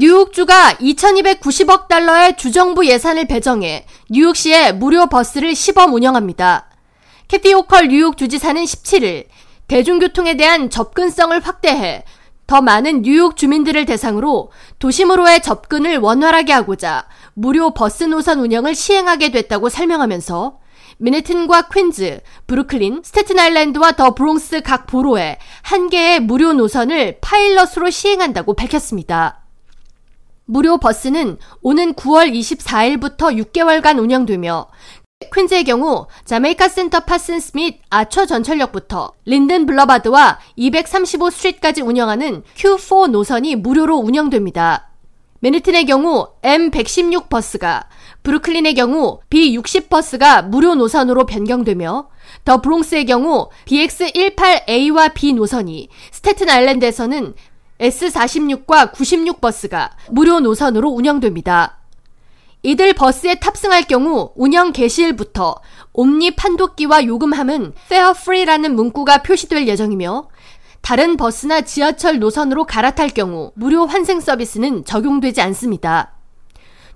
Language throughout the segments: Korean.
뉴욕주가 2290억 달러의 주정부 예산을 배정해 뉴욕시에 무료 버스를 시범 운영합니다. 캐시 호컬 뉴욕 주지사는 17일 대중교통에 대한 접근성을 확대해 더 많은 뉴욕 주민들을 대상으로 도심으로의 접근을 원활하게 하고자 무료 버스 노선 운영을 시행하게 됐다고 설명하면서 맨해튼과 퀸즈, 브루클린, 스테튼 아일랜드와 더 브롱스 각 borough에 한 개의 무료 노선을 파일럿으로 시행한다고 밝혔습니다. 무료 버스는 오는 9월 24일부터 6개월간 운영되며 퀸즈의 경우 자메이카 센터 파슨스 및 아처 전철역부터 린든 블러바드와 235 스트리트까지 운영하는 Q4 노선이 무료로 운영됩니다. 맨해튼의 경우 M116 버스가, 브루클린의 경우 B60 버스가 무료 노선으로 변경되며 더 브롱스의 경우 BX18A와 B 노선이 스테튼 아일랜드에서는 S46과 96 버스가 무료 노선으로 운영됩니다. 이들 버스에 탑승할 경우 운영 개시일부터 옴니 판독기와 요금함은 Fare Free라는 문구가 표시될 예정이며 다른 버스나 지하철 노선으로 갈아탈 경우 무료 환생 서비스는 적용되지 않습니다.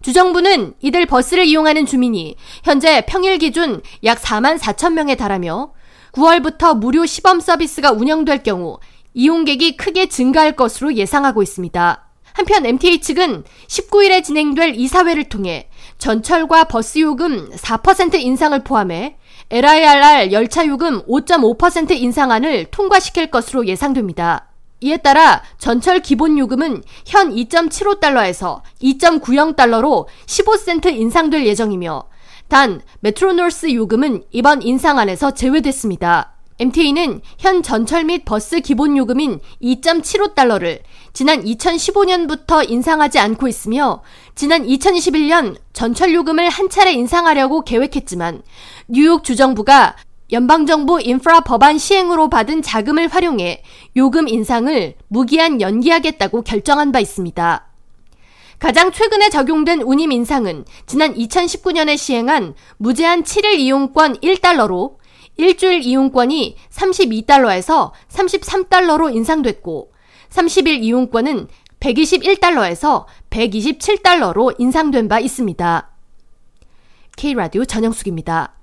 주정부는 이들 버스를 이용하는 주민이 현재 평일 기준 약 4만 4천 명에 달하며 9월부터 무료 시범 서비스가 운영될 경우 이용객이 크게 증가할 것으로 예상하고 있습니다. 한편 MTA 측은 19일에 진행될 이사회를 통해 전철과 버스 요금 4% 인상을 포함해 LIRR 열차 요금 5.5% 인상안을 통과시킬 것으로 예상됩니다. 이에 따라 전철 기본 요금은 현 2.75달러에서 2.90달러로 15센트 인상될 예정이며 단 메트로노스 요금은 이번 인상안에서 제외됐습니다. MTA는 현 전철 및 버스 기본 요금인 2.75달러를 지난 2015년부터 인상하지 않고 있으며 지난 2021년 전철 요금을 한 차례 인상하려고 계획했지만 뉴욕 주정부가 연방정부 인프라 법안 시행으로 받은 자금을 활용해 요금 인상을 무기한 연기하겠다고 결정한 바 있습니다. 가장 최근에 적용된 운임 인상은 지난 2019년에 시행한 무제한 7일 이용권 1달러로 일주일 이용권이 32달러에서 33달러로 인상됐고 30일 이용권은 121달러에서 127달러로 인상된 바 있습니다. K라디오 전영숙입니다.